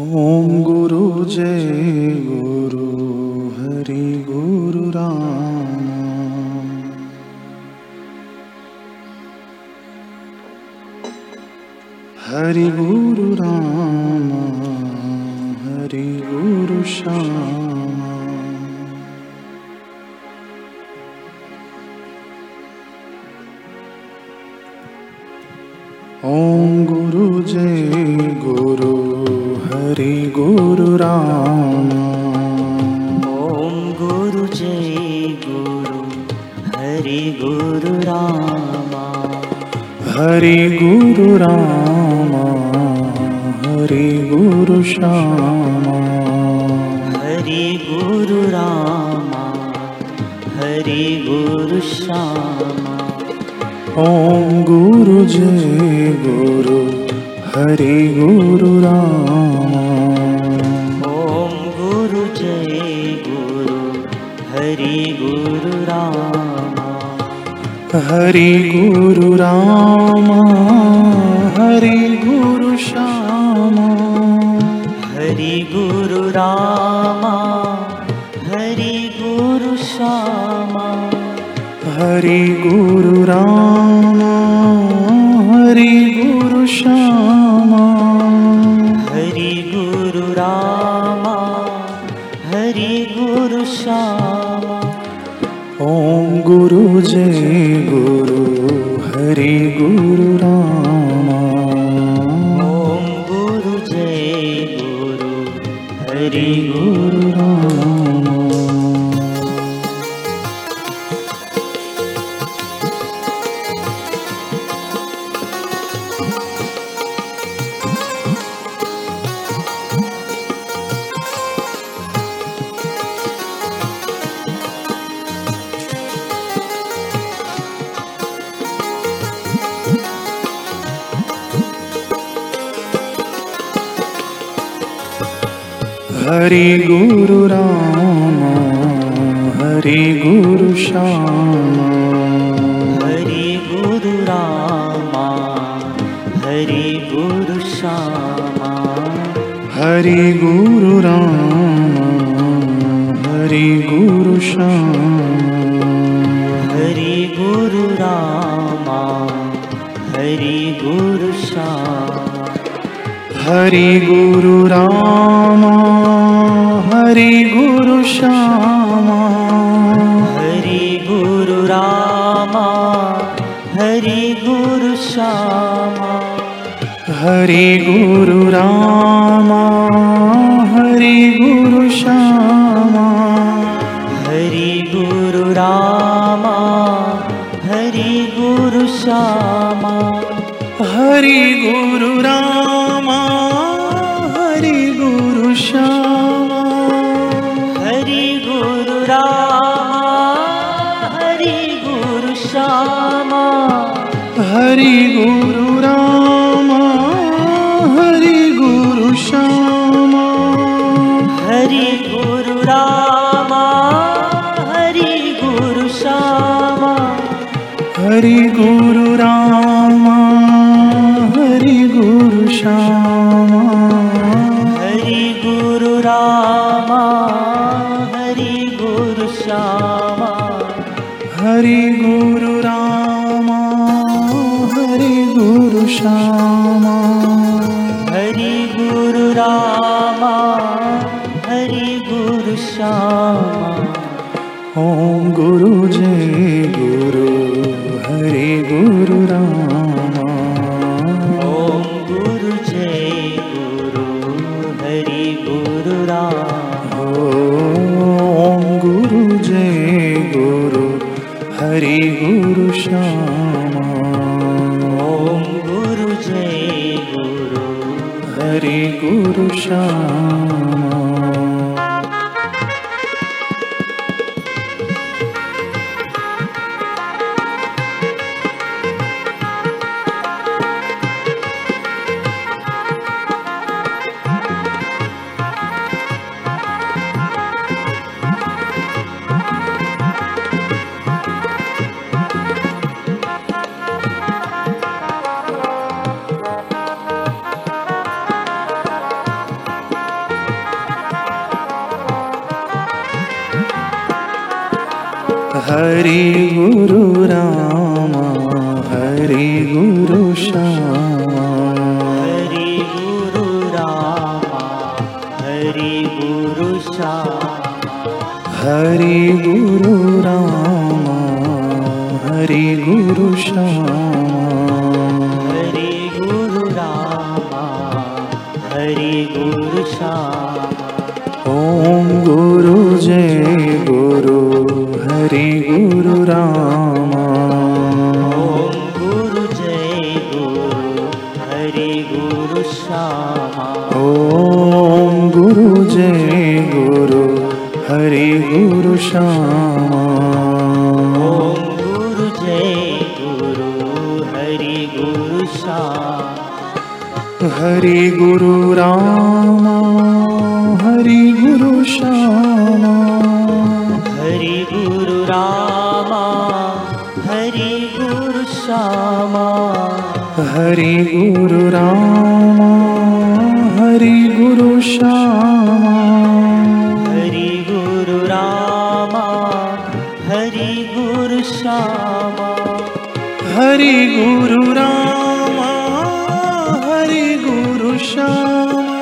ॐ गुरु जय गुरु, हरि गुरु राम। हरि गुरु राम, हरि गुरु श्याम। ॐ गुरु जय गुरु राम। ॐ गुरु जय गुरु हरि गुरु रामा। हरि गुरु राम हरि गुरु श्याम। हरि गुरु रामा हरि गुरु श्यामा। ॐ गुरु जय गुरु हरि गुरु राम जय गुरु। हरि गुरु रामा। हरि गुरु राम। हरि गुरु श्याम। हरि गुरु रामा। हरि गुरु श्यामा। हरि गुरु राम हरि गुरु श्याम। ओम गुरु जय गुरु हरि गुरु राम। हरि गुरु राम हरि गुरु श्याम। हरि गुरु रामा हरि गुरु श्यामा। हरि गुरु राम हरि गुरु श्याम। हरि गुरु रामा हरि गुरु श्यामा हरि गुरु राम हरि गुरु श्याम। हरि गुरु रामा हरि गुरु श्यामा। हरि गुरु राम हरि गुरु श्याम। हरि गुरु रामा हरि गुरु श्यामा। हरि गुरु राम हरि गुरु रामा हरि गुरु श्यामा। हरि गुरु राम हरि गुरु श्याम। हरि गुरु रामा हरि गुरु श्यामा। हरि गुरु राम हरि गुरु श्याम श्यामा ॐ गुरु जय गुरु हरि गुरु राम। ॐ गुरु जय गुरु हरि गुरु राम। ॐ गुरु जय गुरु हरि गुरु श्याम। ॐ गुरु जय गुरु हरि गुरु श्याम हरि गुरु राम हरि गुरु श्यामा। हरि गुरु रामा हरि गुरु श्यामा। हरि गुरु राम हरि गुरु श्यामा। हरि गुरु रामा हरि गुरु श्यामा हरि गुरु श्यामा। ॐ गुरु जय गुरु हरि गुरु श्यामा हरि गुरु राम। हरि गुरु श्यामा। हरि गुरु रामा। हरि गुरु श्यामा। हरि गुरु राम। हरि गुरु श्यामा श्यामा हरि गुरु राम हरि गुरु श्यामा।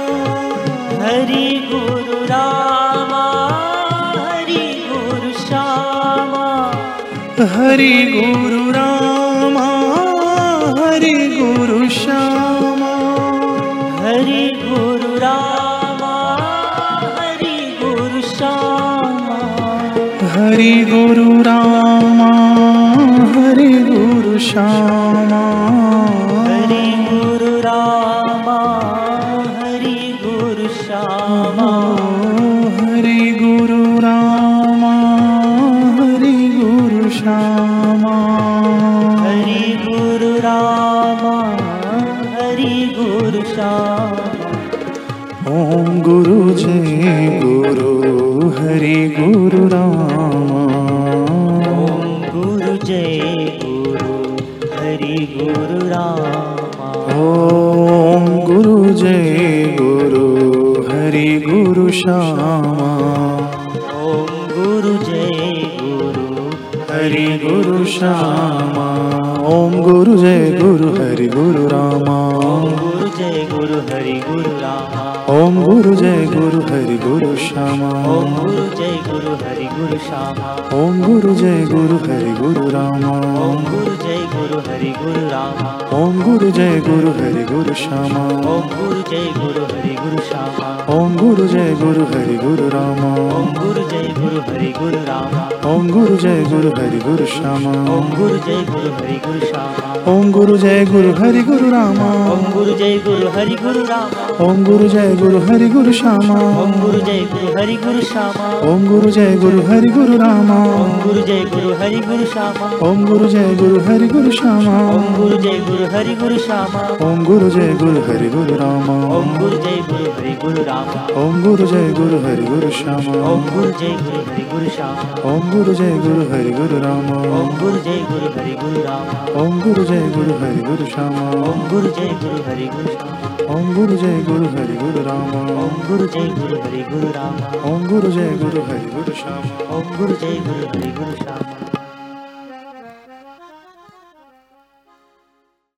हरि गुरु रामा हरि गुरु श्यामा। हरि गुरु राम हरि गुरु श्यामा। हरि गुरु रामा हरि गुरु श्यामा। हरि गुरु राम श्यामा हरि गुरु रामा हरि गुरु श्यामा हरि गुरु राम हरि गुरु श्यामा हरि गुरु रामा हरि गुरु श्यामा ॐ गुरु जय गुरु हरि गुरु राम ॐ गुरु जय गुरु हरि गुरु श्यामा। ॐ गुरु जय गुरु हरि गुरु श्यामा। ॐ गुरु जय गुरु हरि गुरु रामा। ॐ गुरु जय गुरु हरि गुरु ॐ गुरु जय गुरु हरि गुरु श्यामा। ॐ गुरु जय गुरु हरि गुरु श्यामा। ॐ गुरु जय गुरु हरि गुरु रामा। ॐ गुरु जय गुरु हरि गुरु रामा। ॐ गुरु जय गुरु हरि गुरु श्यामा। ॐ गुरु जय गुरु गुरु श्यामा ॐ गुरु जय गुरु हरि गुरु रामा ॐ गुरु जय गुरु हरि गुरु रामा ॐ गुरु जय गुरु हरि गुरु श्यामा ॐ गुरु जय गुरु हरि गुरु श्यामा ॐ गुरु जय गुरु हरि गुरु रामा ॐ गुरु जय गुरु हरि गुरु रामा ॐ गुरु जय गुरु हरि गुरु श्यामा ॐ गुरु जय गुरु हरि गुरु श्यामा ॐ गुरु जय गुरु हरि गुरु रामा ॐ गुरु जय गुरु हरि गुरु श्यामा ॐ गुरु जय गुरु हरि गुरु श्यामा ॐ गुरु जय गुरु हरि गुरु श्यामा ॐ गुरु जय गुरु हरि गुरु रामा ॐ गुरु जय गुरु हरि गुरु रामा ॐ गुरु जय गुरु हरि गुरु श्यामा ॐ गुरु जय गुरु हरि गुरु श्यामा ॐ गुरु जय गुरु हरि गुरु रामा ॐ गुरु जय गुरु हरि गुरु रामा ॐ गुरु जय गुरु हरि गुरु श्यामा ॐ गुरु जय गुरु हरि गुरु श्यामा ॐ गुरु जय गुरु हरि गुरु रामा ॐ गुरु जय गुरु हरि गुरु रामा ॐ गुरु जय गुरु हरि गुरु श्यामा ॐ गुरु जय गुरु हरि गुरु श्यामा